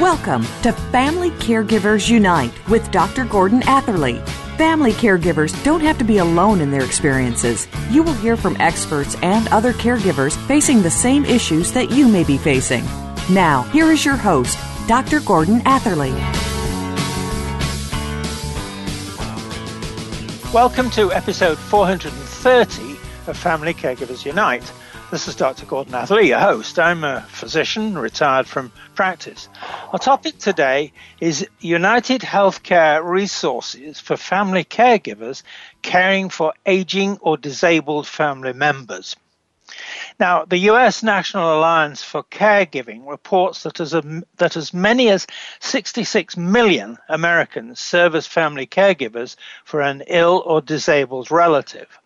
Welcome to Family Caregivers Unite with Dr. Gordon Atherley. Family caregivers don't have to be alone in their experiences. You will hear from experts and other caregivers facing the same issues that you may be facing. Now, here is your host, Dr. Gordon Atherley. Welcome to episode 430 of Family Caregivers Unite. This is Dr. Gordon Atherley, your host. I'm a physician retired from practice. Our topic today is United Healthcare Resources for Family Caregivers caring for aging or disabled family members. Now, the U.S. National Alliance for Caregiving reports that as, a, that as many as 66 million Americans serve as family caregivers for an ill or disabled relative.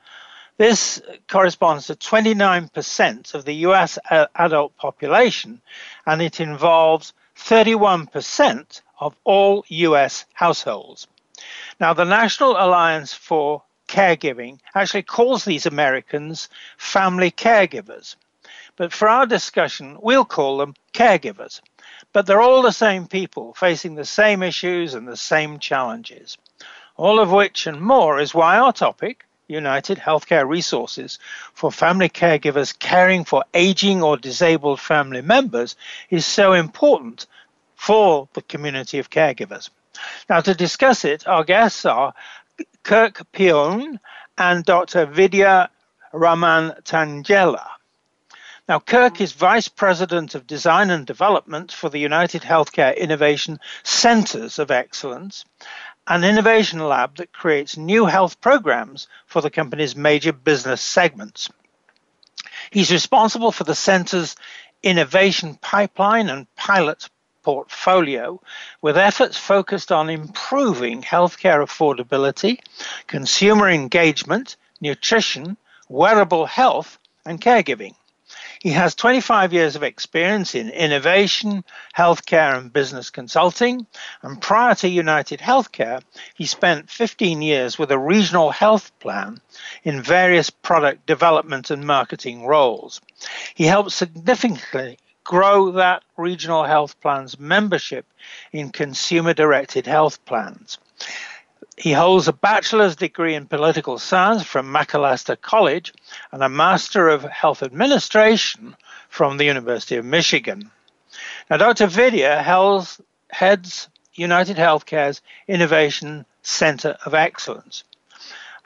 This corresponds to 29% of the US uh, adult population, and it involves 31% of all US households. Now, the National Alliance for Caregiving actually calls these Americans family caregivers. But for our discussion, we'll call them caregivers. But they're all the same people facing the same issues and the same challenges. All of which and more is why our topic, United Healthcare Resources for family caregivers caring for aging or disabled family members is so important for the community of caregivers. Now, to discuss it, our guests are Kirk Pion and Dr. Vidya Raman Tangella. Now, Kirk is Vice President of Design and Development for the United Healthcare Innovation Centers of Excellence, an innovation lab that creates new health programs for the company's major business segments. He's responsible for the center's innovation pipeline and pilot portfolio, with efforts focused on improving healthcare affordability, consumer engagement, nutrition, wearable health, and caregiving. He has 25 years of experience in innovation, healthcare, and business consulting. And prior to United Healthcare, he spent 15 years with a regional health plan in various product development and marketing roles. He helped significantly grow that regional health plan's membership in consumer directed health plans. He holds a bachelor's degree in political science from Macalester College and a Master of Health Administration from the University of Michigan. Now, Dr. Vidya heads United Healthcare's Innovation Center of Excellence.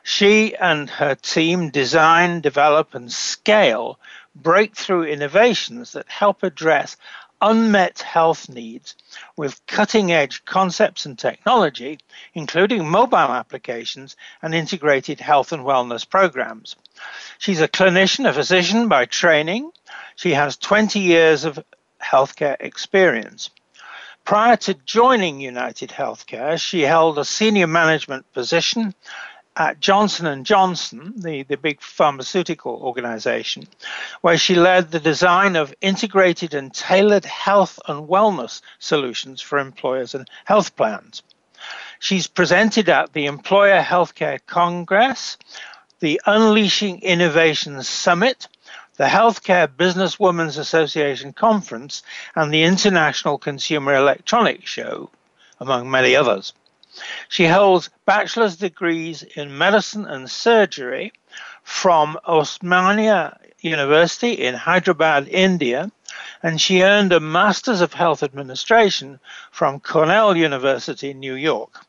She and her team design, develop, and scale breakthrough innovations that help address unmet health needs with cutting edge concepts and technology, including mobile applications and integrated health and wellness programs. She's a clinician, a physician by training. She has 20 years of healthcare experience. Prior to joining United Healthcare, she held a senior management position at Johnson & Johnson, the, the big pharmaceutical organization, where she led the design of integrated and tailored health and wellness solutions for employers and health plans. She's presented at the Employer Healthcare Congress, the Unleashing Innovation Summit, the Healthcare Businesswomen's Association Conference, and the International Consumer Electronics Show, among many others. She holds bachelor's degrees in medicine and surgery from Osmania University in Hyderabad, India, and she earned a Master's of Health Administration from Cornell University in New York.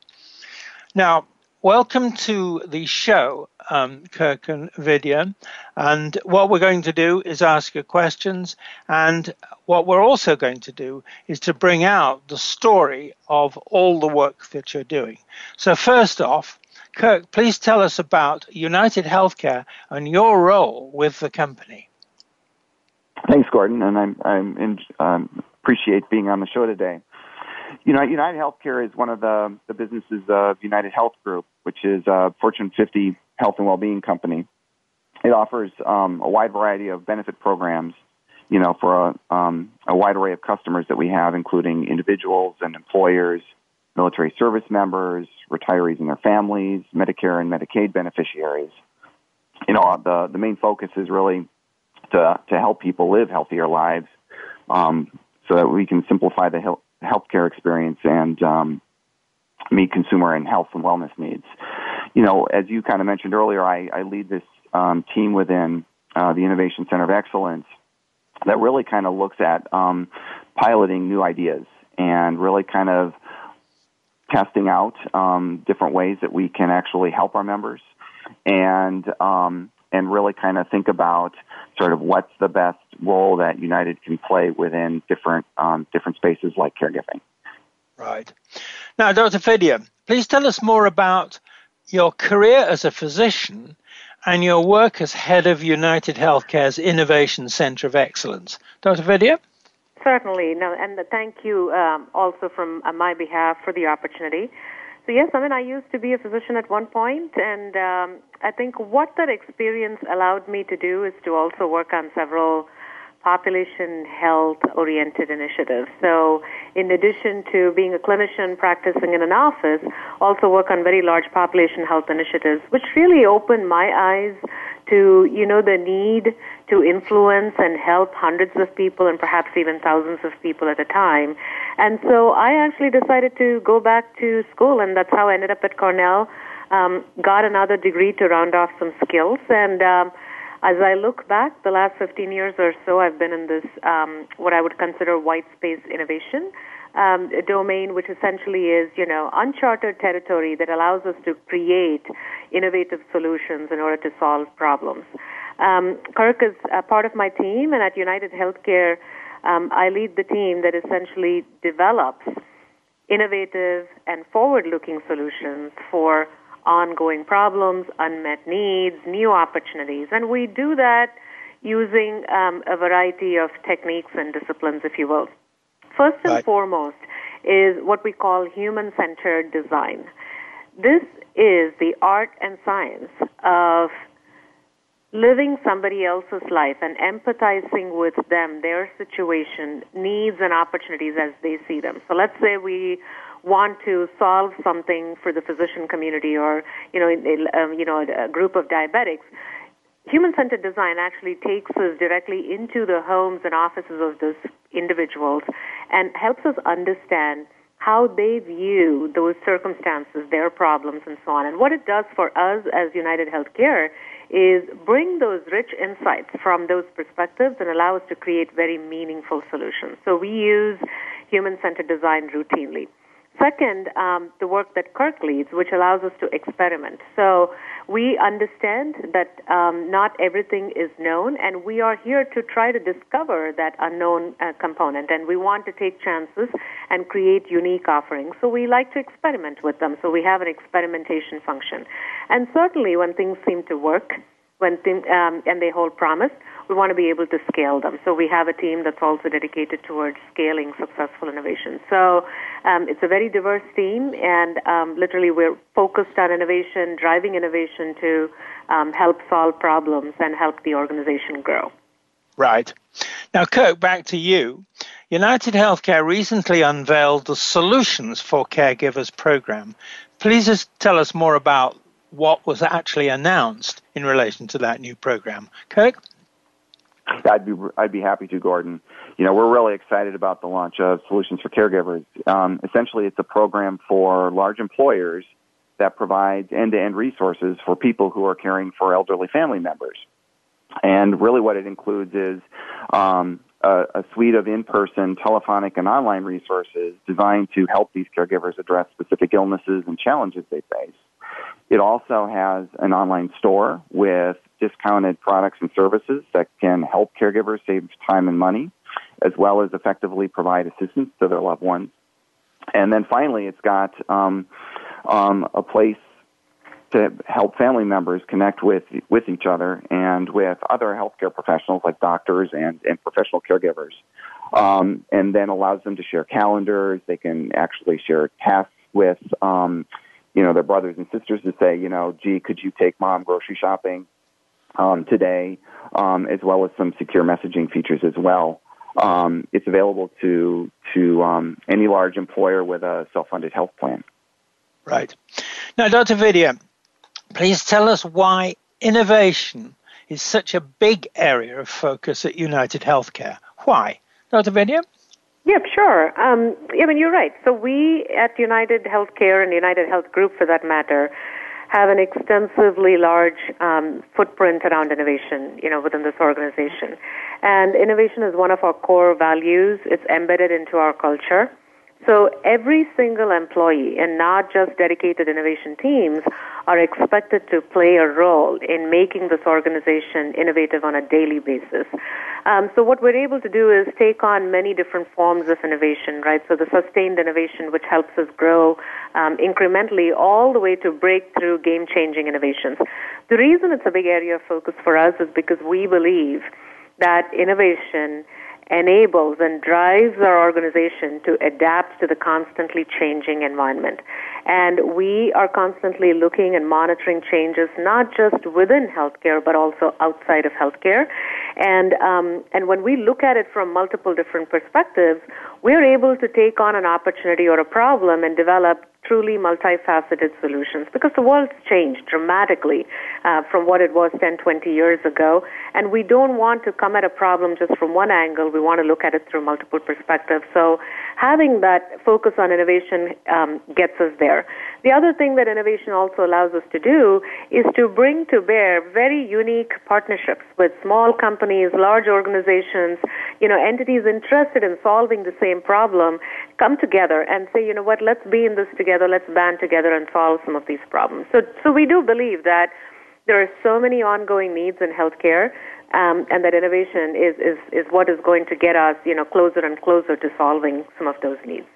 Now, welcome to the show, um, Kirk and Vidya. And what we're going to do is ask you questions. And what we're also going to do is to bring out the story of all the work that you're doing. So, first off, Kirk, please tell us about United Healthcare and your role with the company. Thanks, Gordon, and I'm, I'm in, um, appreciate being on the show today. You know, United Healthcare is one of the, the businesses of United Health Group, which is a Fortune 50 health and well-being company. It offers um, a wide variety of benefit programs, you know, for a, um, a wide array of customers that we have, including individuals and employers, military service members, retirees and their families, Medicare and Medicaid beneficiaries. You know, the the main focus is really to to help people live healthier lives, um, so that we can simplify the health, healthcare experience and um, meet consumer and health and wellness needs. You know, as you kind of mentioned earlier, I, I lead this um, team within uh, the Innovation Center of Excellence that really kind of looks at um, piloting new ideas and really kind of testing out um, different ways that we can actually help our members and um, and really kind of think about sort of what's the best role that United can play within different um, different spaces like caregiving. Right. Now, Dr. Vidya, please tell us more about your career as a physician and your work as head of United Healthcare's Innovation Center of Excellence. Dr. Vidya? Certainly. No, and thank you um, also from uh, my behalf for the opportunity. So yes, I mean, I used to be a physician at one point, and um, I think what that experience allowed me to do is to also work on several population health oriented initiatives. So, in addition to being a clinician practicing in an office, also work on very large population health initiatives, which really opened my eyes to, you know, the need to influence and help hundreds of people and perhaps even thousands of people at a time. And so I actually decided to go back to school, and that's how I ended up at Cornell. Um, got another degree to round off some skills, and um, as I look back, the last 15 years or so, I've been in this um, what I would consider white space innovation um, domain, which essentially is you know uncharted territory that allows us to create innovative solutions in order to solve problems. Um, Kirk is a part of my team, and at United Healthcare, um, I lead the team that essentially develops innovative and forward-looking solutions for ongoing problems, unmet needs, new opportunities, and we do that using um, a variety of techniques and disciplines, if you will. First and right. foremost is what we call human-centered design. This is the art and science of living somebody else's life and empathizing with them, their situation, needs, and opportunities as they see them. So let's say we want to solve something for the physician community or you know um, you know a group of diabetics. Human-centered design actually takes us directly into the homes and offices of those individuals and helps us understand how they view those circumstances, their problems, and so on. And what it does for us as United Healthcare is bring those rich insights from those perspectives and allow us to create very meaningful solutions. So we use human centered design routinely. Second, um, the work that Kirk leads, which allows us to experiment. So we understand that um, not everything is known, and we are here to try to discover that unknown uh, component. And we want to take chances and create unique offerings. So we like to experiment with them. So we have an experimentation function. And certainly, when things seem to work, when thing, um, and they hold promise, we want to be able to scale them. So we have a team that's also dedicated towards scaling successful innovation. So um, it's a very diverse team, and um, literally we're focused on innovation, driving innovation to um, help solve problems and help the organization grow. Right. Now, Kirk, back to you. United Healthcare recently unveiled the Solutions for Caregivers program. Please just tell us more about what was actually announced in relation to that new program. Kirk? I'd be I'd be happy to, Gordon. You know, we're really excited about the launch of Solutions for Caregivers. Um, essentially, it's a program for large employers that provides end-to-end resources for people who are caring for elderly family members. And really, what it includes is um, a, a suite of in-person, telephonic, and online resources designed to help these caregivers address specific illnesses and challenges they face It also has an online store with discounted products and services that can help caregivers save time and money, as well as effectively provide assistance to their loved ones. And then finally, it's got um, um, a place to help family members connect with with each other and with other healthcare professionals like doctors and, and professional caregivers. Um, and then allows them to share calendars. They can actually share tasks with, um, you know, their brothers and sisters to say, you know, gee, could you take mom grocery shopping um, today, um, as well as some secure messaging features as well. Um, it's available to to um, any large employer with a self-funded health plan. Right. Now, Dr. Vidya, please tell us why innovation is such a big area of focus at United Healthcare. Why? Dr. Vidya? Yep, sure. Um, I mean, you're right. So we at United Healthcare and United Health Group, for that matter, have an extensively large um, footprint around innovation, you know, within this organization. And innovation is one of our core values. It's embedded into our culture. So every single employee, and not just dedicated innovation teams, are expected to play a role in making this organization innovative on a daily basis. Um, so what we're able to do is take on many different forms of innovation, right? So the sustained innovation, which helps us grow um, incrementally, all the way to breakthrough, game-changing innovations. The reason it's a big area of focus for us is because we believe that innovation enables and drives our organization to adapt to the constantly changing environment. And we are constantly looking and monitoring changes, not just within healthcare, but also outside of healthcare. And, um, and when we look at it from multiple different perspectives, we're able to take on an opportunity or a problem and develop truly multifaceted solutions because the world's changed dramatically uh, from what it was 10, 20 years ago. And we don't want to come at a problem just from one angle. We want to look at it through multiple perspectives. So having that focus on innovation um, gets us there. The other thing that innovation also allows us to do is to bring to bear very unique partnerships with small companies, large organizations, you know, entities interested in solving the same problem come together and say, you know what, let's be in this together, let's band together and solve some of these problems. So, so we do believe that there are so many ongoing needs in healthcare, um, and that innovation is, is, is what is going to get us, you know, closer and closer to solving some of those needs.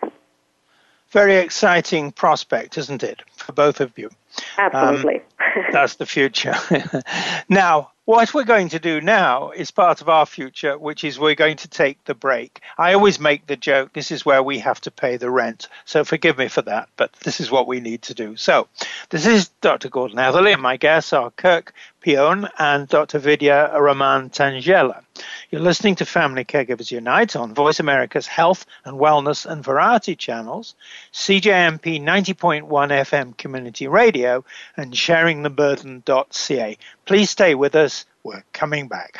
Very exciting prospect, isn't it, for both of you? Absolutely. Um, that's the future. now, what we're going to do now is part of our future, which is we're going to take the break. I always make the joke this is where we have to pay the rent. So forgive me for that, but this is what we need to do. So this is Dr. Gordon Atherley, and my guests are Kirk Pion and Dr. Vidya Raman Tangella. You're listening to Family Caregivers Unite on Voice America's Health and Wellness and Variety channels, CJMP 90.1 FM Community Radio, and sharingtheburden.ca. Please stay with us. We're coming back.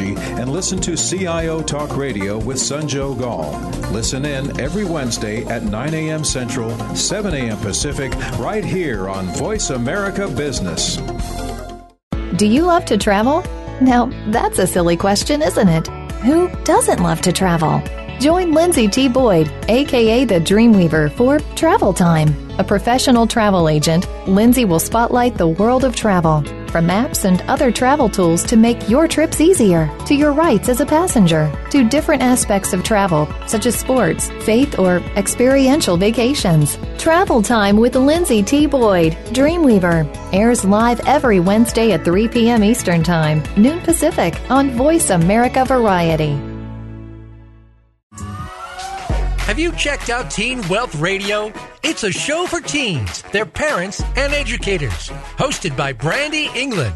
and listen to CIO Talk Radio with Sanjog Aul. Listen in every Wednesday at 9 a.m. Central, 7 a.m. Pacific, right here on Voice America Business. Do you love to travel? Now, that's a silly question, isn't it? Who doesn't love to travel? Join Lindsay T. Boyd, aka the Dreamweaver, for Travel Time. A professional travel agent, Lindsay will spotlight the world of travel, from maps and other travel tools to make your trips easier, to your rights as a passenger, to different aspects of travel, such as sports, faith, or experiential vacations. Travel Time with Lindsay T. Boyd, Dreamweaver, airs live every Wednesday at 3 p.m. Eastern Time, noon Pacific, on Voice America Variety. Have you checked out Teen Wealth Radio? It's a show for teens, their parents, and educators. Hosted by Brandy England.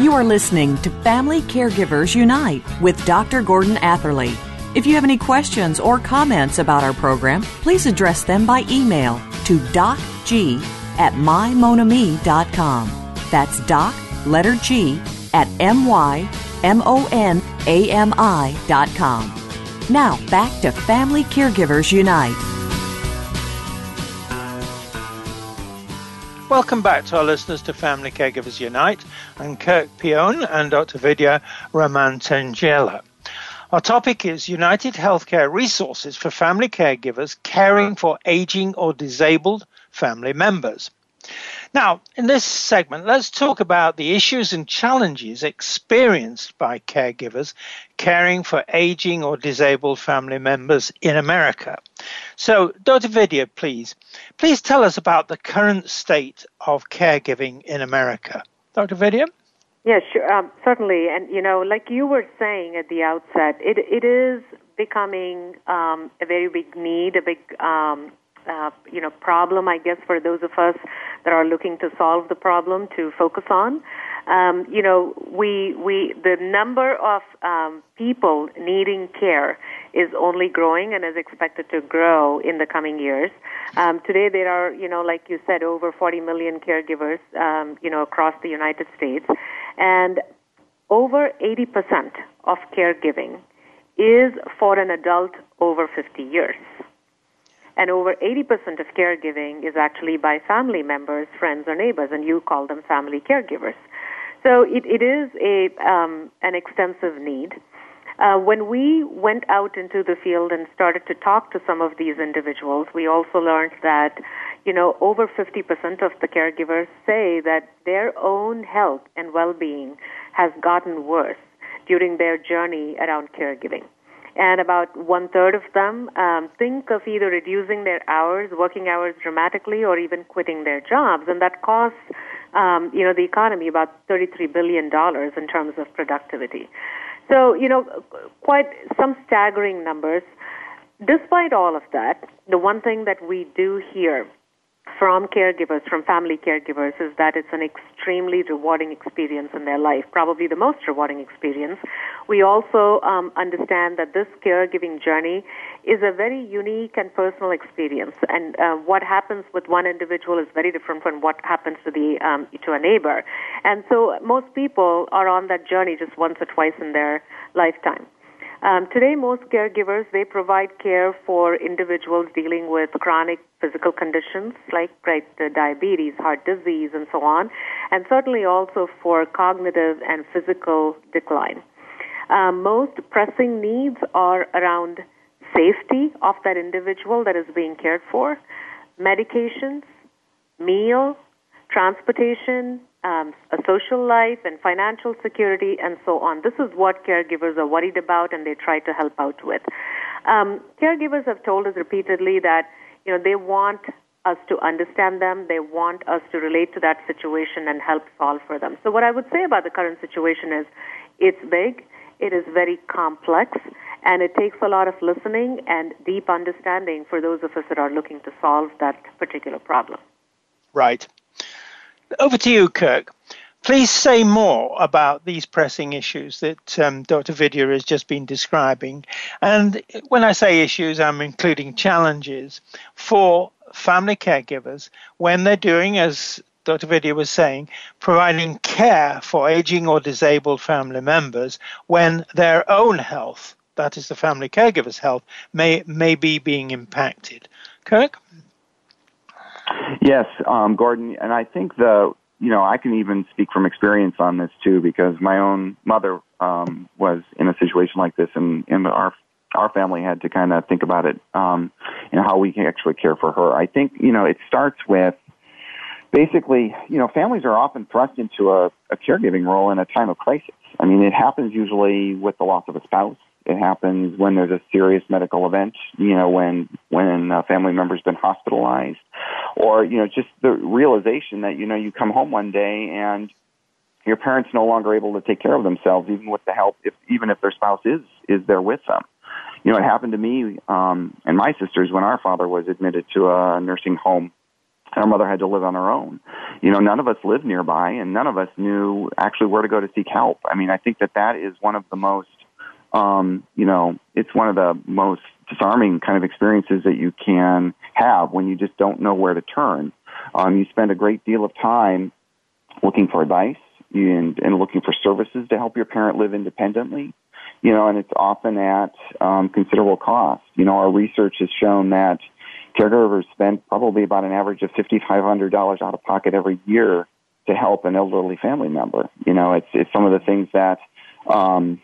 You are listening to Family Caregivers Unite with Dr. Gordon Atherley. If you have any questions or comments about our program, please address them by email to docg at mymonami.com. That's doc, letter G, at M-Y-M-O-N-A-M-I.com. Now, back to Family Caregivers Unite. Welcome back to our listeners to Family Caregivers Unite. I'm Kirk Pion and Dr. Vidya Raman-Tangella. Our topic is United Healthcare Resources for Family Caregivers Caring for Aging or Disabled Family Members. Now, in this segment, let's talk about the issues and challenges experienced by caregivers caring for aging or disabled family members in America. So, Dr. Vidya, please, please tell us about the current state of caregiving in America. Dr. Vidya? Yes, sure, um, certainly. And, you know, like you were saying at the outset, it, it is becoming um, a very big need, a big um, uh, you know problem, I guess, for those of us that are looking to solve the problem to focus on. Um, you know, we we the number of um, people needing care is only growing and is expected to grow in the coming years. Um, today, there are you know, like you said, over 40 million caregivers, um, you know, across the United States, and over 80% of caregiving is for an adult over 50 years. And over 80% of caregiving is actually by family members, friends, or neighbors, and you call them family caregivers. So it, it is a, um, an extensive need. Uh, when we went out into the field and started to talk to some of these individuals, we also learned that, you know, over 50% of the caregivers say that their own health and well-being has gotten worse during their journey around caregiving and about one third of them um, think of either reducing their hours, working hours dramatically, or even quitting their jobs, and that costs um, you know the economy about 33 billion dollars in terms of productivity. So you know, quite some staggering numbers. Despite all of that, the one thing that we do hear from caregivers, from family caregivers, is that it's an extremely rewarding experience in their life, probably the most rewarding experience. We also um, understand that this caregiving journey is a very unique and personal experience, and uh, what happens with one individual is very different from what happens to the um, to a neighbor. And so, most people are on that journey just once or twice in their lifetime. Um, today, most caregivers they provide care for individuals dealing with chronic physical conditions like right, diabetes, heart disease, and so on, and certainly also for cognitive and physical decline. Um, most pressing needs are around safety of that individual that is being cared for, medications, meal, transportation, um, a social life and financial security and so on. This is what caregivers are worried about and they try to help out with. Um, caregivers have told us repeatedly that you know they want us to understand them, they want us to relate to that situation and help solve for them. So what I would say about the current situation is it's big, it is very complex, and it takes a lot of listening and deep understanding for those of us that are looking to solve that particular problem. Right. Over to you, Kirk. Please say more about these pressing issues that um, Dr. Vidya has just been describing. And when I say issues, I'm including challenges for family caregivers when they're doing, as Dr. Vidya was saying, providing care for aging or disabled family members when their own health, that is the family caregiver's health, may, may be being impacted. Kirk? Yes, um, Gordon, and I think the you know I can even speak from experience on this too because my own mother um, was in a situation like this, and and our our family had to kind of think about it um, and how we can actually care for her. I think you know it starts with basically, you know, families are often thrust into a, a caregiving role in a time of crisis. I mean, it happens usually with the loss of a spouse. It happens when there's a serious medical event, you know, when when a family member's been hospitalized, or you know, just the realization that you know you come home one day and your parents no longer able to take care of themselves, even with the help, if even if their spouse is is there with them. You know, it happened to me um, and my sisters when our father was admitted to a nursing home our mother had to live on her own. You know, none of us lived nearby, and none of us knew actually where to go to seek help. I mean, I think that that is one of the most, um, you know, it's one of the most disarming kind of experiences that you can have when you just don't know where to turn. Um, you spend a great deal of time looking for advice and, and looking for services to help your parent live independently. You know, and it's often at um, considerable cost. You know, our research has shown that caregivers spend probably about an average of $5,500 out of pocket every year to help an elderly family member. You know, it's, it's some of the things that, um,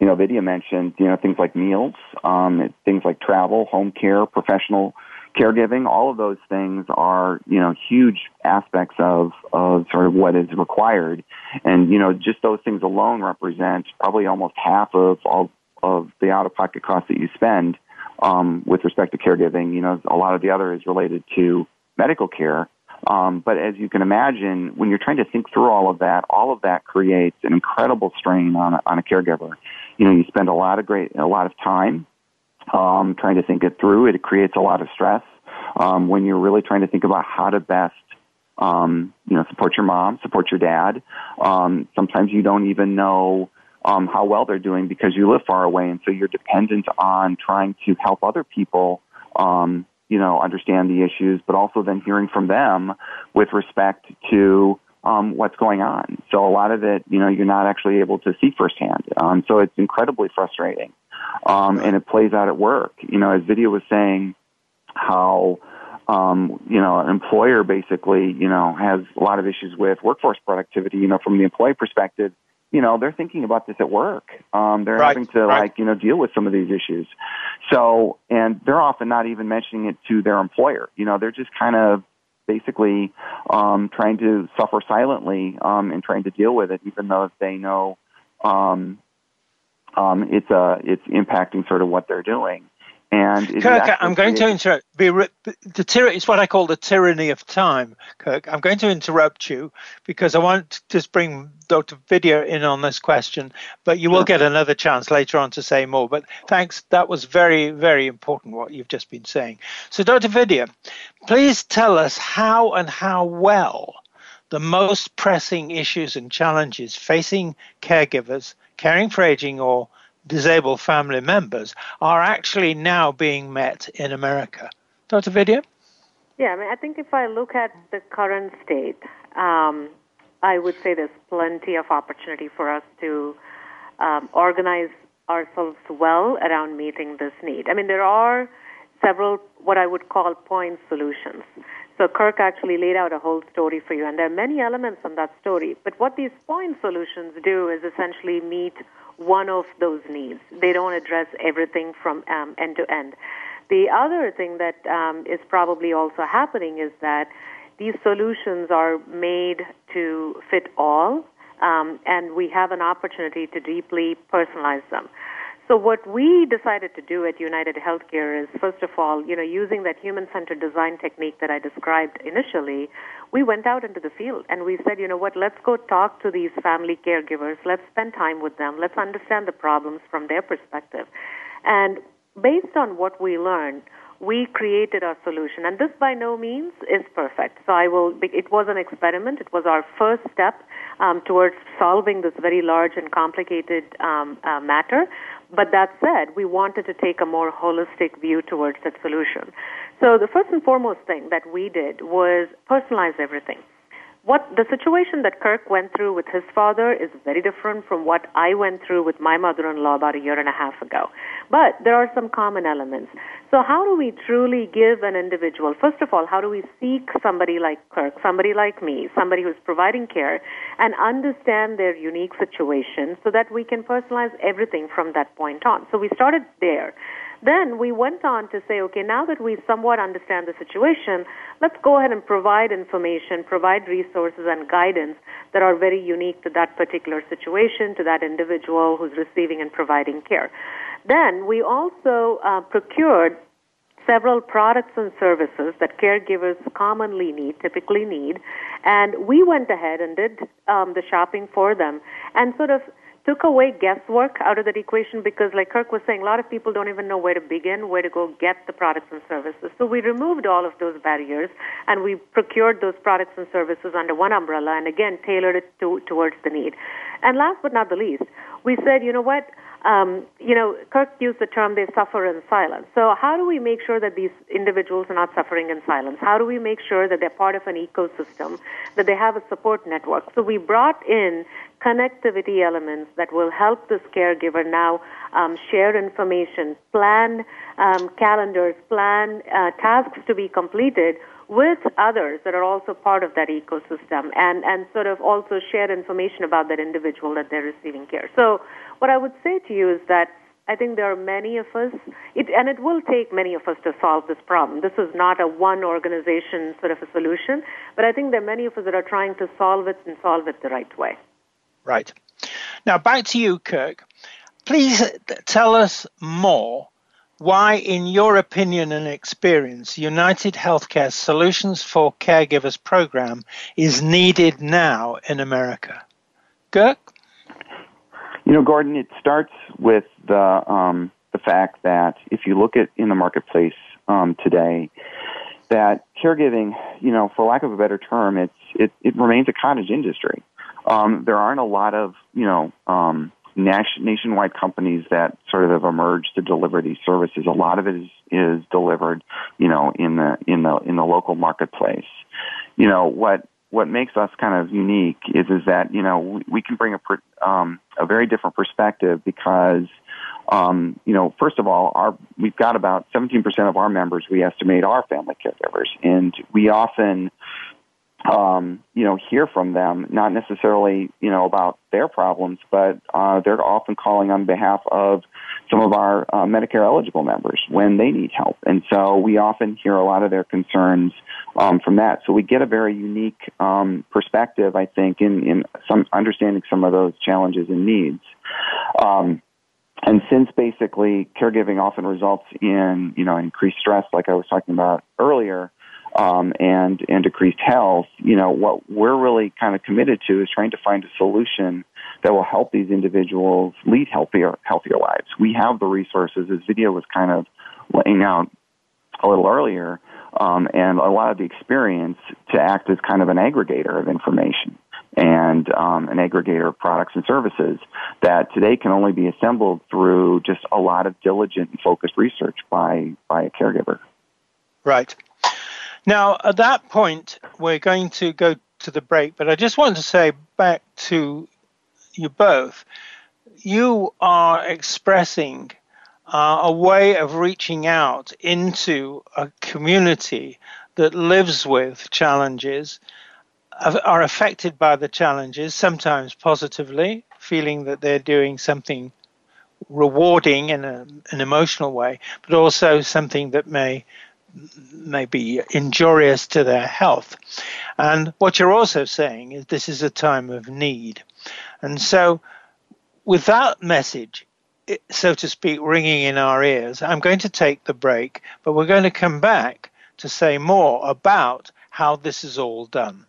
you know, Vidya mentioned, you know, things like meals, um, things like travel, home care, professional caregiving, all of those things are, you know, huge aspects of, of sort of what is required. And, you know, just those things alone represent probably almost half of all of the out of pocket costs that you spend um, with respect to caregiving. You know, a lot of the other is related to medical care. Um, but as you can imagine, when you're trying to think through all of that, all of that creates an incredible strain on a, on a caregiver. You know, you spend a lot of great, a lot of time um, trying to think it through. It creates a lot of stress um, when you're really trying to think about how to best, um, you know, support your mom, support your dad. Um, sometimes you don't even know um, how well they're doing because you live far away, and so you're dependent on trying to help other people, um, you know, understand the issues, but also then hearing from them with respect to um, what's going on. So a lot of it, you know, you're not actually able to see firsthand. Um, so it's incredibly frustrating, um, and it plays out at work. You know, as Vidya was saying, how um, you know, an employer basically, you know, has a lot of issues with workforce productivity. You know, from the employee perspective you know, they're thinking about this at work. Um, they're right, having to right. like, you know, deal with some of these issues. So, and they're often not even mentioning it to their employer. You know, they're just kind of basically um, trying to suffer silently um, and trying to deal with it, even though they know um, um, it's uh, it's impacting sort of what they're doing. And Kirk, I'm going to interrupt. The tyr- it's what I call the tyranny of time, Kirk. I'm going to interrupt you because I want to just bring Dr. Vidya in on this question, but you will get another chance later on to say more. But thanks. That was very, very important what you've just been saying. So, Dr. Vidya, please tell us how and how well the most pressing issues and challenges facing caregivers caring for aging or disabled family members are actually now being met in America. Dr. Vidya? Yeah, I mean, I think if I look at the current state, um, I would say there's plenty of opportunity for us to um, organize ourselves well around meeting this need. I mean, there are several what I would call point solutions. So Kirk actually laid out a whole story for you, and there are many elements in that story. But what these point solutions do is essentially meet one of those needs. They don't address everything from um, end to end. The other thing that um, is probably also happening is that these solutions are made to fit all, um, and we have an opportunity to deeply personalize them. So what we decided to do at United Healthcare is, first of all, you know, using that human-centered design technique that I described initially, we went out into the field and we said, you know what, let's go talk to these family caregivers, let's spend time with them, let's understand the problems from their perspective. And based on what we learned, we created our solution. And this by no means is perfect. So I will, it was an experiment. It was our first step um, towards solving this very large and complicated um, uh, matter. But that said, we wanted to take a more holistic view towards that solution. So the first and foremost thing that we did was personalize everything what the situation that Kirk went through with his father is very different from what I went through with my mother-in-law about a year and a half ago. But there are some common elements. So how do we truly give an individual, first of all, how do we seek somebody like Kirk, somebody like me, somebody who's providing care, and understand their unique situation so that we can personalize everything from that point on. So we started there. Then we went on to say, okay, now that we somewhat understand the situation, let's go ahead and provide information, provide resources and guidance that are very unique to that particular situation, to that individual who's receiving and providing care. Then we also uh, procured several products and services that caregivers commonly need, typically need, and we went ahead and did um, the shopping for them and sort of took away guesswork out of that equation because, like Kirk was saying, a lot of people don't even know where to begin, where to go get the products and services. So we removed all of those barriers and we procured those products and services under one umbrella and again tailored it to, towards the need. And last but not the least, we said, you know what? um, you know, Kirk used the term they suffer in silence. So, how do we make sure that these individuals are not suffering in silence? How do we make sure that they're part of an ecosystem, that they have a support network? So, we brought in connectivity elements that will help this caregiver now um, share information, plan um, calendars, plan uh, tasks to be completed with others that are also part of that ecosystem and, and sort of also share information about that individual that they're receiving care. So, what I would say to you is that I think there are many of us, it, and it will take many of us to solve this problem. This is not a one organization sort of a solution, but I think there are many of us that are trying to solve it and solve it the right way. Right. Now, back to you, Kirk. Please tell us more why, in your opinion and experience, United Healthcare Solutions for Caregivers program is needed now in America. Kirk? You know, Gordon, it starts with the um, the fact that if you look at in the marketplace um, today, that caregiving, you know, for lack of a better term, it's it, it remains a cottage industry. Um, there aren't a lot of you know um, nationwide companies that sort of have emerged to deliver these services. A lot of it is, is delivered, you know, in the in the in the local marketplace. You know what what makes us kind of unique is is that you know we, can bring a um, a very different perspective because um, you know first of all our we've got about 17% of our members we estimate are family caregivers and we often um, you know, hear from them, not necessarily, you know, about their problems, but uh, they're often calling on behalf of some of our uh, Medicare eligible members when they need help. And so we often hear a lot of their concerns um, from that. So we get a very unique um, perspective, I think, in, in some understanding some of those challenges and needs. Um, and since basically caregiving often results in, you know, increased stress, like I was talking about earlier, um, and and decreased health, you know, what we're really kind of committed to is trying to find a solution that will help these individuals lead healthier healthier lives. We have the resources. This Vidya was kind of laying out a little earlier, um, and a lot of the experience to act as kind of an aggregator of information and um, an aggregator of products and services that today can only be assembled through just a lot of diligent and focused research by by a caregiver. Right. Now, at that point, we're going to go to the break, but I just want to say back to you both. You are expressing uh, a way of reaching out into a community that lives with challenges, are affected by the challenges, sometimes positively, feeling that they're doing something rewarding in a, an emotional way, but also something that may may be injurious to their health. And what you're also saying is this is a time of need. And so, with that message, so to speak, ringing in our ears, I'm going to take the break, but we're going to come back to say more about how this is all done.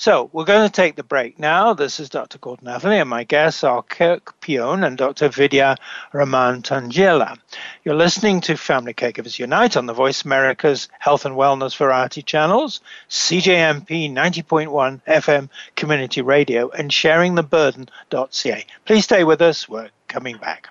So we're going to take the break now. This is Dr. Gordon Atherley, and my guests are Kirk Pion and Dr. Vidya Raman Tangella. You're listening to Family Caregivers Unite on the Voice America's Health and Wellness Variety channels, CJMP 90.1 FM Community Radio, and sharingtheburden.ca. Please stay with us. We're coming back.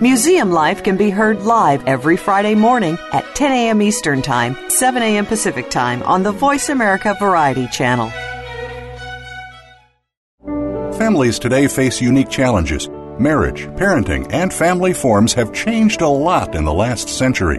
Museum Life can be heard live every Friday morning at 10 a.m. Eastern Time, 7 a.m. Pacific Time on the Voice America Variety Channel. Families today face unique challenges. Marriage, parenting, and family forms have changed a lot in the last century.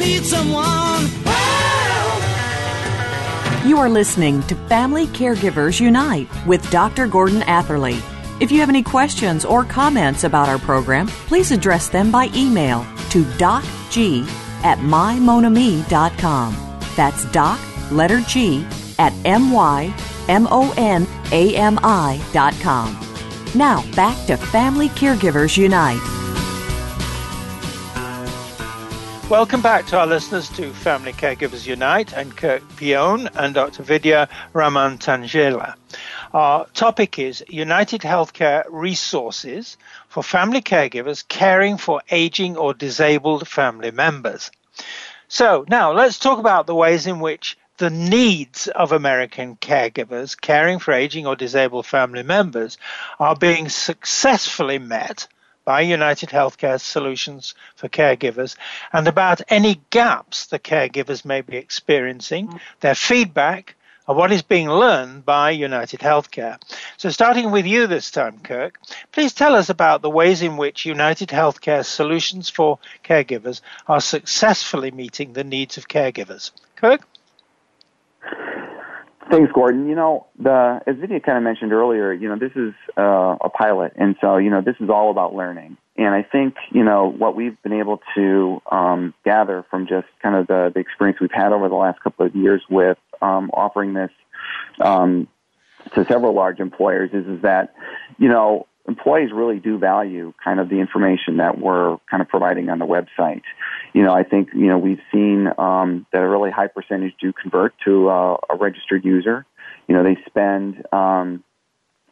You need someone. You are listening to Family Caregivers Unite with Dr. Gordon Atherley. If you have any questions or comments about our program, please address them by email to docg at mymonami.com. That's doc, letter G, at M-Y-M-O-N-A-M-I dot com. Now, back to Family Caregivers Unite. Welcome back to our listeners to Family Caregivers Unite and Kirk Pion and Dr. Vidya Raman Tangella. Our topic is United Healthcare Resources for Family Caregivers Caring for Aging or Disabled Family Members. So now let's talk about the ways in which the needs of American caregivers caring for aging or disabled family members are being successfully met by United Healthcare Solutions for Caregivers and about any gaps the caregivers may be experiencing, their feedback, and what is being learned by United Healthcare. So, starting with you this time, Kirk, please tell us about the ways in which United Healthcare Solutions for Caregivers are successfully meeting the needs of caregivers. Kirk? Thanks, Gordon. You know, the as Vidya kind of mentioned earlier, you know, this is uh, a pilot, and so you know, this is all about learning. And I think you know what we've been able to um, gather from just kind of the, the experience we've had over the last couple of years with um, offering this um, to several large employers is is that you know employees really do value kind of the information that we're kind of providing on the website. You know, I think, you know, we've seen um, that a really high percentage do convert to uh, a registered user. You know, they spend, um,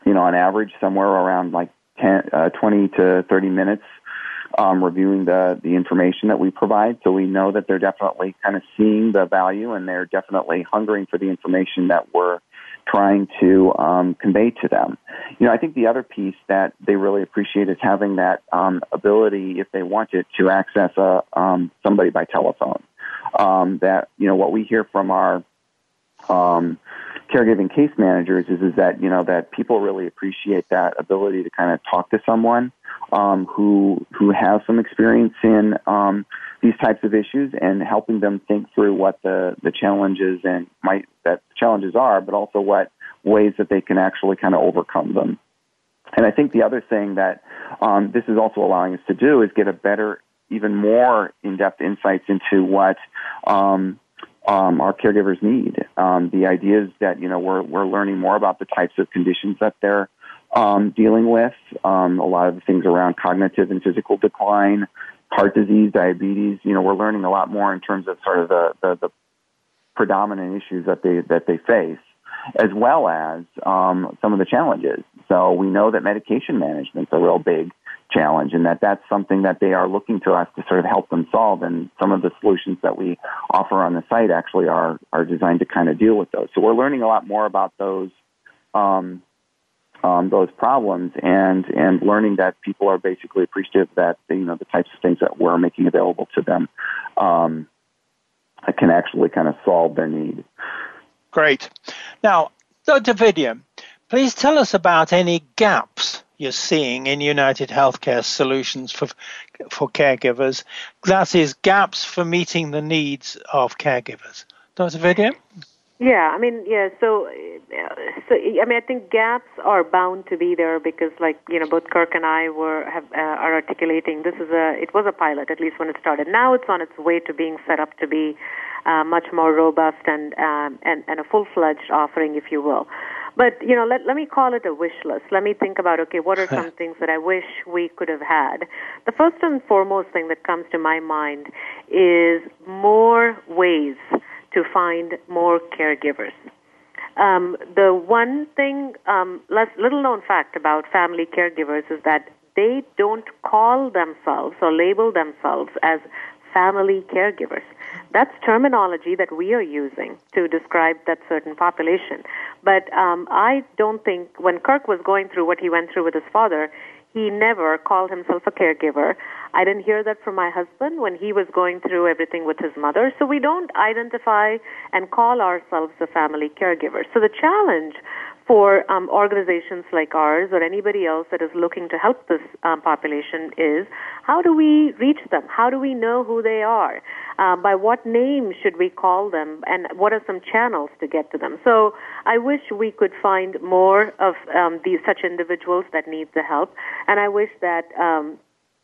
you know, on average somewhere around like 10, uh, 20 to 30 minutes um, reviewing the, the information that we provide. So we know that they're definitely kind of seeing the value and they're definitely hungering for the information that we're trying to um, convey to them. You know, I think the other piece that they really appreciate is having that um, ability, if they want it, to access a, um, somebody by telephone. Um, that you know, what we hear from our um, caregiving case managers is is that you know that people really appreciate that ability to kind of talk to someone um, who who has some experience in these types of issues and helping them think through what the the challenges and might that challenges are, but also what ways that they can actually kind of overcome them. And I think the other thing that um, this is also allowing us to do is get a better, even more in-depth insights into what um, um, our caregivers need. Um, the idea is that you know we're we're learning more about the types of conditions that they're um, dealing with. Um, a lot of the things around cognitive and physical decline, heart disease, diabetes. You know, we're learning a lot more in terms of sort of the the, the predominant issues that they that they face, as well as um, some of the challenges. So we know that medication management is a real big challenge and that that's something that they are looking to us to sort of help them solve and some of the solutions that we offer on the site actually are are designed to kind of deal with those so we're learning a lot more about those um, um, those problems and and learning that people are basically appreciative that you know the types of things that we're making available to them um, can actually kind of solve their need. Great. Now, Dr. Vidya, please tell us about any gaps you're seeing in United Healthcare solutions for for caregivers. That is gaps for meeting the needs of caregivers. Dr. Vidya? Yeah, I mean, yeah. So, so I mean, I think gaps are bound to be there because, like, you know, both Kirk and I were have uh, are articulating. This is a it was a pilot at least when it started. Now it's on its way to being set up to be uh, much more robust and um, and and a full fledged offering, if you will. But you know, let let me call it a wish list. Let me think about okay, what are some things that I wish we could have had. The first and foremost thing that comes to my mind is more ways to find more caregivers. Um, the one thing, um, less, little known fact about family caregivers is that they don't call themselves or label themselves as family caregivers. That's terminology that we are using to describe that certain population. But um, I don't think when Kirk was going through what he went through with his father, he never called himself a caregiver. I didn't hear that from my husband when he was going through everything with his mother. So we don't identify and call ourselves a family caregiver. So the challenge for um, organizations like ours or anybody else that is looking to help this um, population is how do we reach them? How do we know who they are? Uh, by what name should we call them? And what are some channels to get to them? So I wish we could find more of um, these such individuals that need the help, and I wish that um,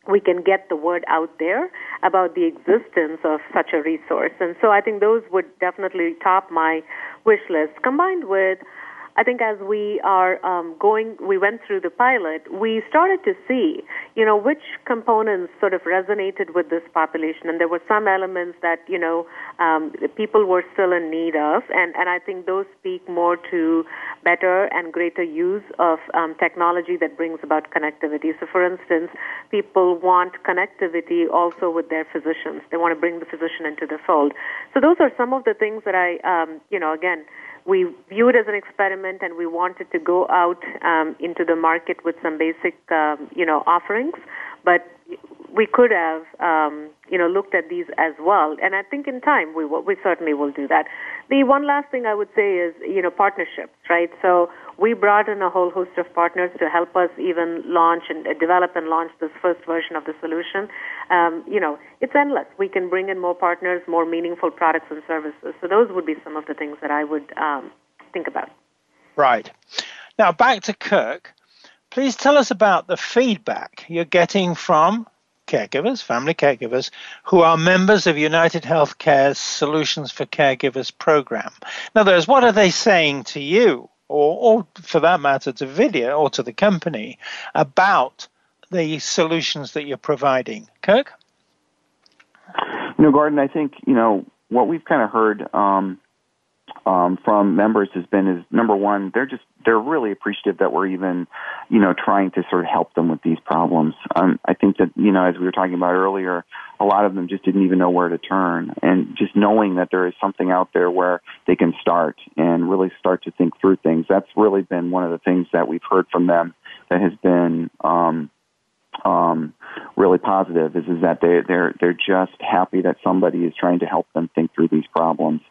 we can get the word out there about the existence of such a resource. And so I think those would definitely top my wish list, combined with I think as we are um, going, we went through the pilot, we started to see, you know, which components sort of resonated with this population, and there were some elements that, you know, um, people were still in need of, and and I think those speak more to better and greater use of um, technology that brings about connectivity. So, for instance, people want connectivity also with their physicians. They want to bring the physician into the fold. So, those are some of the things that I, um, you know, again we view it as an experiment and we wanted to go out um, into the market with some basic, um, you know, offerings. But we could have, um, you know, looked at these as well. And I think in time we we certainly will do that. The one last thing I would say is, you know, partnerships, right? So we brought in a whole host of partners to help us even launch and uh, develop and launch this first version of the solution. Um, you know, it's endless. We can bring in more partners, more meaningful products and services. So those would be some of the things that I would um, think about. Right. Now back to Kirk. Please tell us about the feedback you're getting from caregivers, family caregivers, who are members of United Healthcare's Solutions for Caregivers program. In other words, what are they saying to you, or, or for that matter, to Vidya or to the company, about the solutions that you're providing? Kirk? You know, Gordon, I think, you know, what we've kind of heard um, um, from members has been is number one, they're just they're really appreciative that we're even, you know, trying to sort of help them with these problems. Um, I think that you know, as we were talking about earlier, a lot of them just didn't even know where to turn, and just knowing that there is something out there where they can start and really start to think through things. That's really been one of the things that we've heard from them that has been um, um, really positive is is that they they're they're just happy that somebody is trying to help them think through these problems.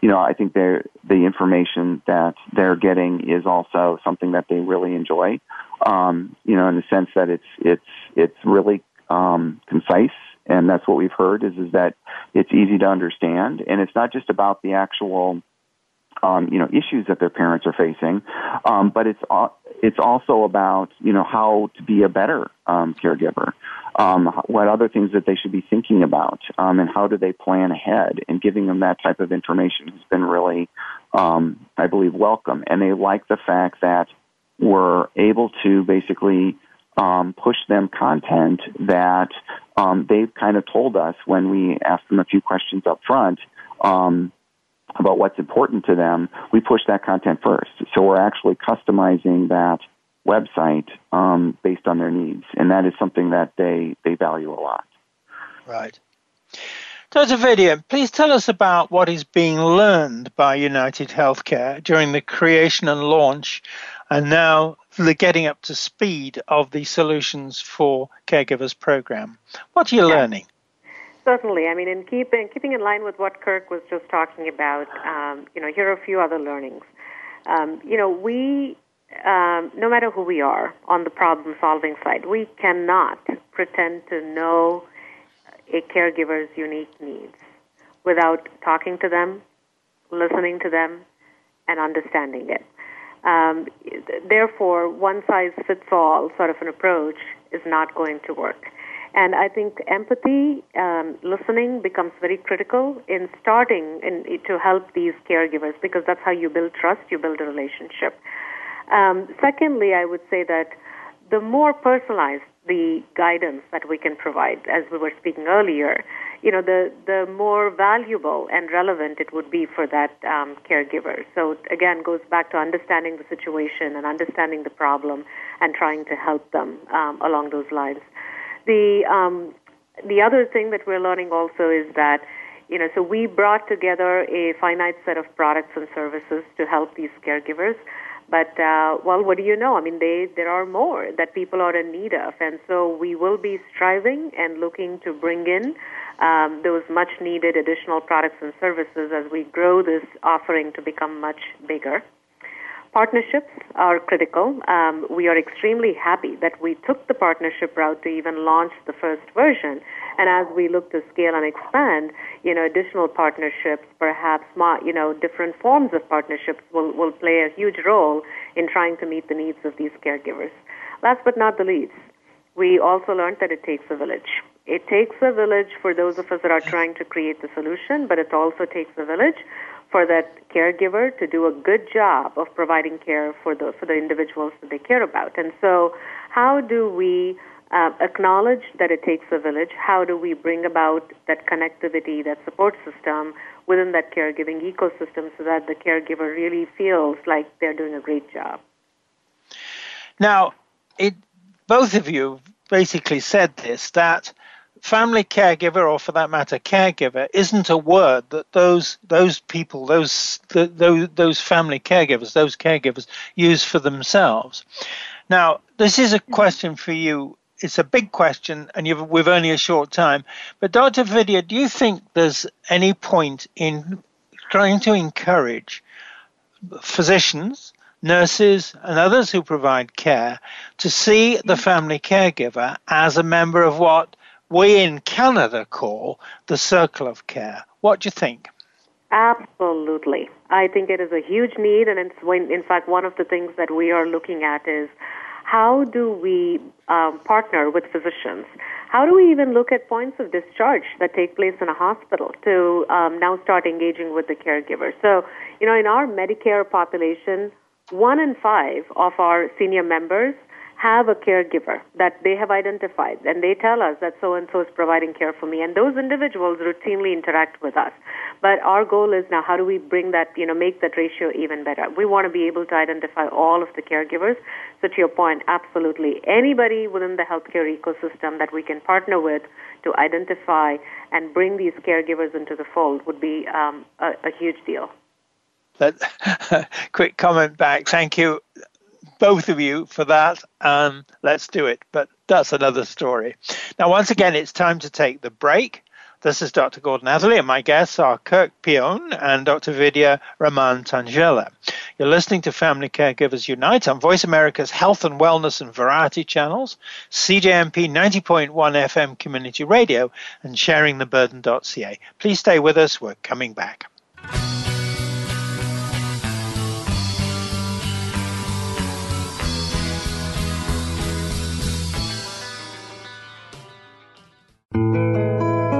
You know, I think they the information that they're getting is also something that they really enjoy. Um, you know, in the sense that it's it's it's really um, concise, and that's what we've heard is is that it's easy to understand, and it's not just about the actual um, you know issues that their parents are facing, um, but it's it's also about you know how to be a better um, caregiver, um, what other things that they should be thinking about, um, and how do they plan ahead. And giving them that type of information has been really, um, I believe, welcome. And they like the fact that we're able to basically um, push them content that um, they've kind of told us when we ask them a few questions up front. Um, about what's important to them, we push that content first. So we're actually customizing that website um, based on their needs, and that is something that they they value a lot. Right. Dr. Vidya, please tell us about what is being learned by United Healthcare during the creation and launch, and now the getting up to speed of the Solutions for Caregivers program. What are you yeah. learning? Certainly. I mean, in keeping keeping in line with what Kirk was just talking about, um, you know, here are a few other learnings. Um, you know, we um, no matter who we are on the problem solving side, we cannot pretend to know a caregiver's unique needs without talking to them, listening to them, and understanding it. Um, therefore, one size fits all sort of an approach is not going to work. And I think empathy, um, listening becomes very critical in starting in, to help these caregivers because that's how you build trust, you build a relationship. Um, secondly, I would say that the more personalized the guidance that we can provide, as we were speaking earlier, you know, the, the more valuable and relevant it would be for that um, caregiver. So again, goes back to understanding the situation and understanding the problem and trying to help them um, along those lines. The um, the other thing that we're learning also is that you know, so we brought together a finite set of products and services to help these caregivers. But uh, well, what do you know? I mean, they there are more that people are in need of, and so we will be striving and looking to bring in um, those much needed additional products and services as we grow this offering to become much bigger. Partnerships are critical. Um, we are extremely happy that we took the partnership route to even launch the first version. And as we look to scale and expand, you know, additional partnerships, perhaps, you know, different forms of partnerships will, will play a huge role in trying to meet the needs of these caregivers. Last but not the least, we also learned that it takes a village. It takes a village for those of us that are trying to create the solution, but it also takes a village for that caregiver to do a good job of providing care for the for the individuals that they care about. And so, how do we uh, acknowledge that it takes a village? How do we bring about that connectivity, that support system within that caregiving ecosystem, so that the caregiver really feels like they're doing a great job? Now, it both of you basically said this that family caregiver, or for that matter, caregiver, isn't a word that those those people, those the, those those family caregivers, those caregivers use for themselves. Now, this is a mm-hmm. question for you. It's a big question, and you've, we've only a short time. But Dr. Vidya, do you think there's any point in trying to encourage physicians, nurses, and others who provide care to see the mm-hmm. family caregiver as a member of what we in Canada call the circle of care. What do you think? Absolutely. I think it is a huge need, and it's when, in fact, one of the things that we are looking at is how do we um, partner with physicians? How do we even look at points of discharge that take place in a hospital to um, now start engaging with the caregiver? So, you know, in our Medicare population, one in five of our senior members have a caregiver that they have identified and they tell us that so and so is providing care for me and those individuals routinely interact with us. But our goal is now how do we bring that you know make that ratio even better? We want to be able to identify all of the caregivers. So to your point absolutely anybody within the healthcare ecosystem that we can partner with to identify and bring these caregivers into the fold would be um, a, a huge deal. But quick comment back. Thank you both of you for that. and let's do it. But that's another story. Now, once again, it's time to take the break. This is Dr. Gordon Atherley, and my guests are Kirk Pion and Dr. Vidya Raman Tangella. You're listening to Family Caregivers Unite on Voice America's Health and Wellness and Variety channels, CJMP 90.1 FM Community Radio, and sharingtheburden.ca. Please stay with us. We're coming back.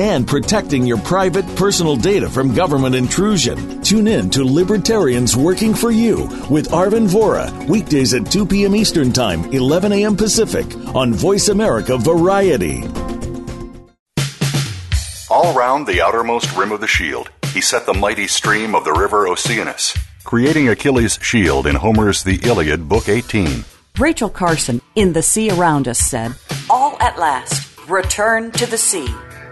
and protecting your private personal data from government intrusion. Tune in to Libertarians Working for You with Arvin Vohra, weekdays at 2 p.m. Eastern Time, 11 a.m. Pacific, on Voice America Variety. All round the outermost rim of the shield, he set the mighty stream of the river Oceanus, creating Achilles' shield in Homer's The Iliad, Book 18. Rachel Carson in The Sea Around Us said, All at last, return to the sea,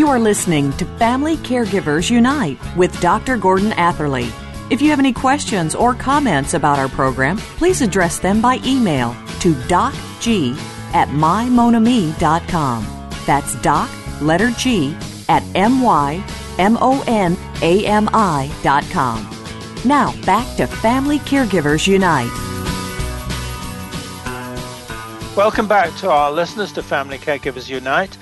You are listening to Family Caregivers Unite with Dr. Gordon Atherley. If you have any questions or comments about our program, please address them by email to docg at mymonami.com. That's doc, letter G, at M-Y-M-O-N-A-M-I.com. Now, back to Family Caregivers Unite. Welcome back to our listeners to Family Caregivers Unite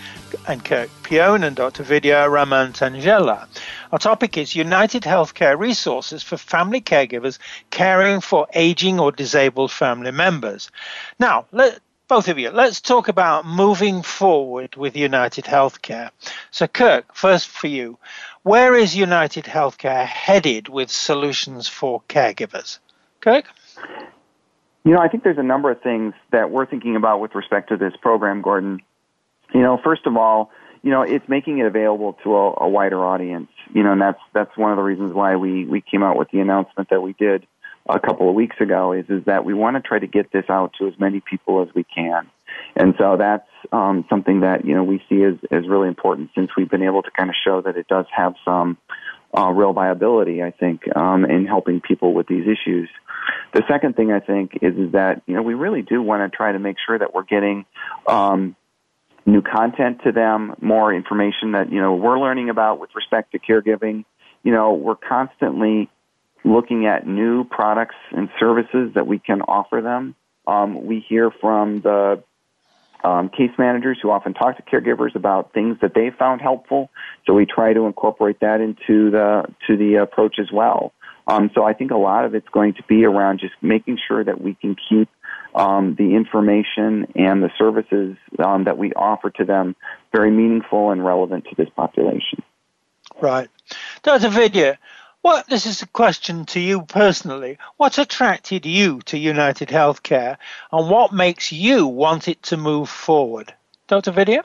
and Kirk Pion and Dr. Vidya Raman-Tangella. Our topic is United Healthcare Resources for Family Caregivers Caring for Aging or Disabled Family Members. Now, let, both of you, let's talk about moving forward with United Healthcare. So, Kirk, first for you, where is United Healthcare headed with solutions for caregivers? Kirk? You know, I think there's a number of things that we're thinking about with respect to this program, Gordon. You know, first of all, you know, it's making it available to a, a wider audience. You know, and that's that's one of the reasons why we we came out with the announcement that we did a couple of weeks ago. Is is that we want to try to get this out to as many people as we can, and so that's um, something that you know we see as as really important since we've been able to kind of show that it does have some uh, real viability. I think um, in helping people with these issues. The second thing I think is is that you know we really do want to try to make sure that we're getting um, new content to them, more information that, you know, we're learning about with respect to caregiving. You know, we're constantly looking at new products and services that we can offer them. Um, we hear from the um, case managers who often talk to caregivers about things that they found helpful. So we try to incorporate that into the to the approach as well. Um, so I think a lot of it's going to be around just making sure that we can keep um, the information and the services um, that we offer to them very meaningful and relevant to this population. Right. Dr. Vidya, what, this is a question to you personally. What attracted you to United Healthcare and what makes you want it to move forward? Dr. Vidya?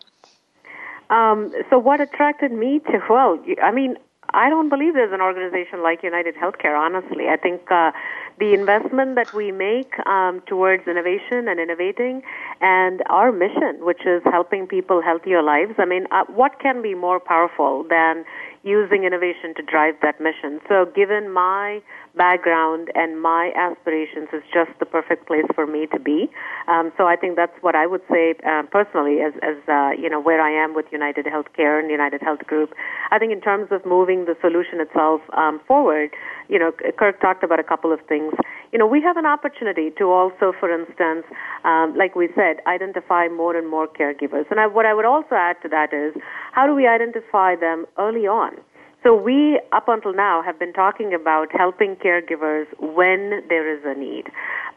Um, so, what attracted me to, well, I mean, I don't believe there's an organization like United Healthcare, honestly. I think uh, the investment that we make um, towards innovation and innovating and our mission, which is helping people healthier lives, I mean, uh, what can be more powerful than using innovation to drive that mission? So, given my background and my aspirations is just the perfect place for me to be. Um, so I think that's what I would say uh, personally as, as uh, you know, where I am with United Healthcare and United Health Group. I think in terms of moving the solution itself um, forward, you know, Kirk talked about a couple of things. You know, we have an opportunity to also, for instance, um, like we said, identify more and more caregivers. And I, what I would also add to that is, how do we identify them early on? So we, up until now, have been talking about helping caregivers when there is a need.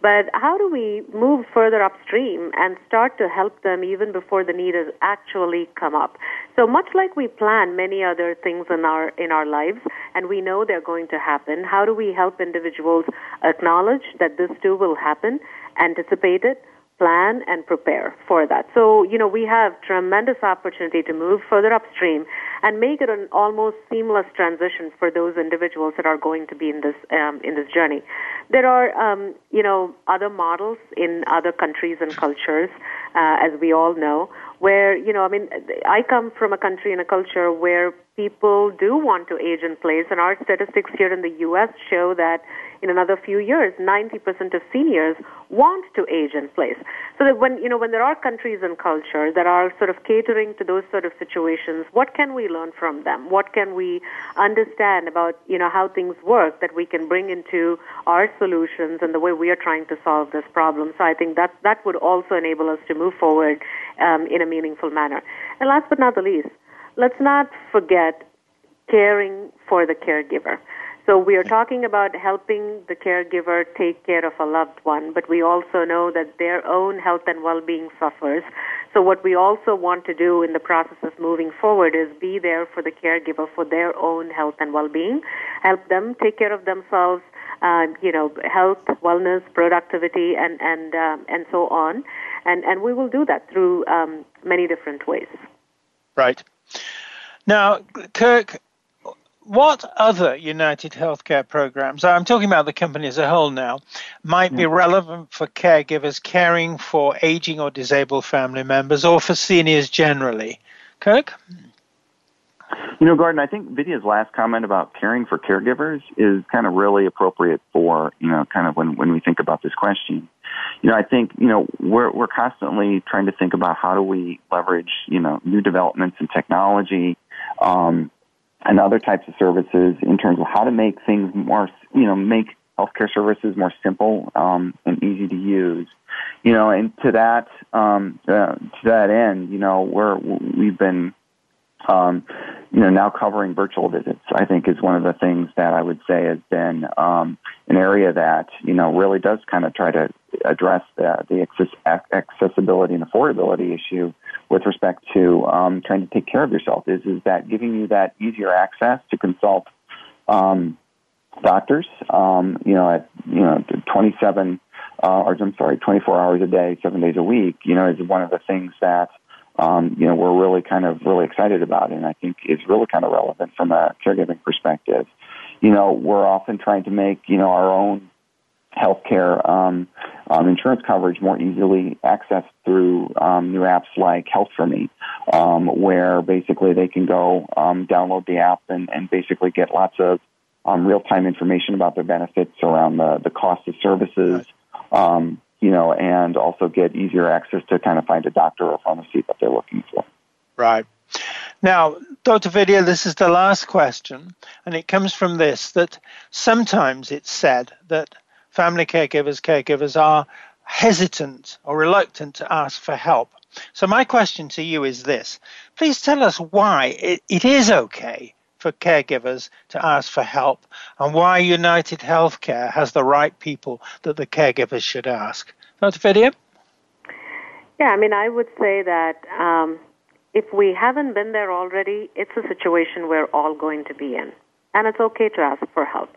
But how do we move further upstream and start to help them even before the need has actually come up? So much like we plan many other things in our in our lives, and we know they're going to happen, how do we help individuals acknowledge that this too will happen, anticipate it, plan and prepare for that. So, you know, we have tremendous opportunity to move further upstream and make it an almost seamless transition for those individuals that are going to be in this um, in this journey. There are, um, you know, other models in other countries and cultures, uh, as we all know, where you know, I mean, I come from a country and a culture where people do want to age in place, and our statistics here in the U.S. show that in another few years, 90% of seniors want to age in place. So that when, you know, when there are countries and cultures that are sort of catering to those sort of situations, what can we learn from them? What can we understand about, you know, how things work that we can bring into our solutions and the way we are trying to solve this problem? So I think that, that would also enable us to move forward um, in a meaningful manner. And last but not the least, let's not forget caring for the caregiver. So we are talking about helping the caregiver take care of a loved one, but we also know that their own health and well-being suffers. So what we also want to do in the process of moving forward is be there for the caregiver for their own health and well-being, help them take care of themselves, uh, you know, health, wellness, productivity, and and um, and so on, and and we will do that through um, many different ways. Right. Now, Kirk, what other United Healthcare programs, I'm talking about the company as a whole now, might be relevant for caregivers caring for aging or disabled family members or for seniors generally? Kirk? You know, Gordon, I think Vidya's last comment about caring for caregivers is kind of really appropriate for, you know, kind of when, when we think about this question. You know, I think, you know, we're, we're constantly trying to think about how do we leverage, you know, new developments in technology, um, and other types of services in terms of how to make things more, you know, make healthcare services more simple um, and easy to use. You know, and to that um, uh, to that end, you know, we're we've been um, you know, now covering virtual visits, I think is one of the things that I would say has been um, an area that, you know, really does kind of try to address the, the access- accessibility and affordability issue with respect to um, trying to take care of yourself is, is that giving you that easier access to consult um, doctors, um, you know, at, you know, 27, uh, or I'm sorry, 24 hours a day, seven days a week, you know, is one of the things that um, you know, we're really kind of really excited about, and I think is really kind of relevant from a caregiving perspective. You know, we're often trying to make you know our own healthcare um, um, insurance coverage more easily accessed through um, new apps like Health4Me, um, where basically they can go um, download the app and, and basically get lots of um, real time information about their benefits around the, the cost of services. Um, you know, and also get easier access to kind of find a doctor or pharmacy that they're looking for. Right. Now, Dr. Vidya, this is the last question, and it comes from this that sometimes it's said that family caregivers, caregivers are hesitant or reluctant to ask for help. So, my question to you is this please tell us why it, it is okay for caregivers to ask for help and why United Healthcare has the right people that the caregivers should ask. Dr. Vidya? Yeah, I mean, I would say that um, if we haven't been there already, it's a situation we're all going to be in. And it's okay to ask for help.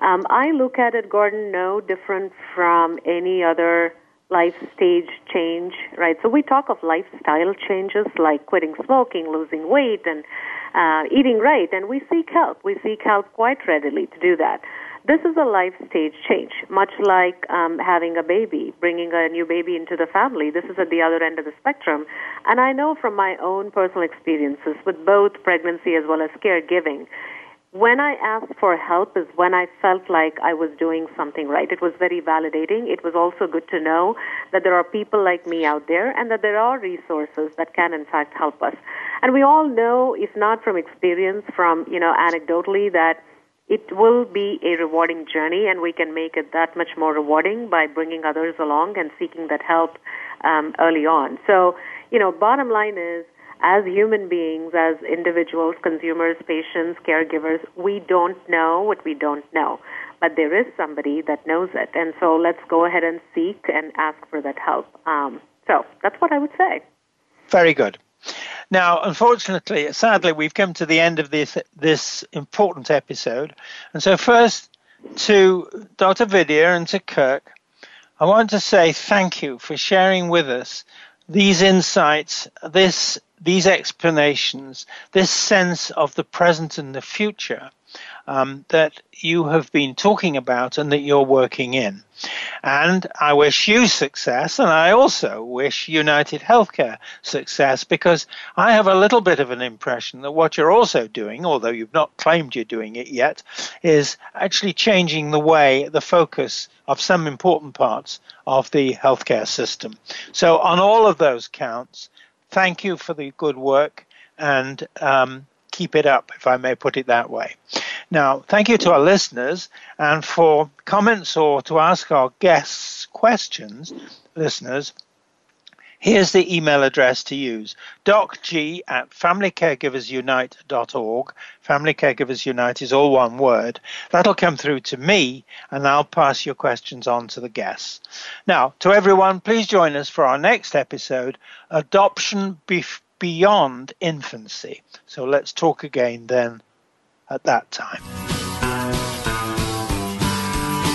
Um, I look at it, Gordon, no different from any other life stage change, right? So we talk of lifestyle changes like quitting smoking, losing weight, and uh, eating right, and we seek help. We seek help quite readily to do that. This is a life stage change, much like um, having a baby, bringing a new baby into the family. This is at the other end of the spectrum. And I know from my own personal experiences with both pregnancy as well as caregiving when I asked for help is when I felt like I was doing something right. It was very validating. It was also good to know that there are people like me out there and that there are resources that can in fact help us. And we all know, if not from experience, from, you know, anecdotally that it will be a rewarding journey and we can make it that much more rewarding by bringing others along and seeking that help um, early on. So, you know, bottom line is as human beings, as individuals, consumers, patients, caregivers, we don't know what we don't know. But there is somebody that knows it. And so let's go ahead and seek and ask for that help. Um, so that's what I would say. Very good. Now, unfortunately, sadly, we've come to the end of this this important episode, and so first to Dr. Vidya and to Kirk, I want to say thank you for sharing with us these insights, this these explanations, this sense of the present and the future um, that you have been talking about and that you're working in. And I wish you success, and I also wish United Healthcare success because I have a little bit of an impression that what you're also doing, although you've not claimed you're doing it yet, is actually changing the way, the focus of some important parts of the healthcare system. So, on all of those counts, thank you for the good work and um, keep it up, if I may put it that way. Now, thank you to our listeners, and for comments or to ask our guests questions, listeners, here's the email address to use docg at familycaregiversunite.org. Family Caregivers Unite is all one word. That'll come through to me, and I'll pass your questions on to the guests. Now, to everyone, please join us for our next episode Adoption Beyond Infancy. So let's talk again then at that time.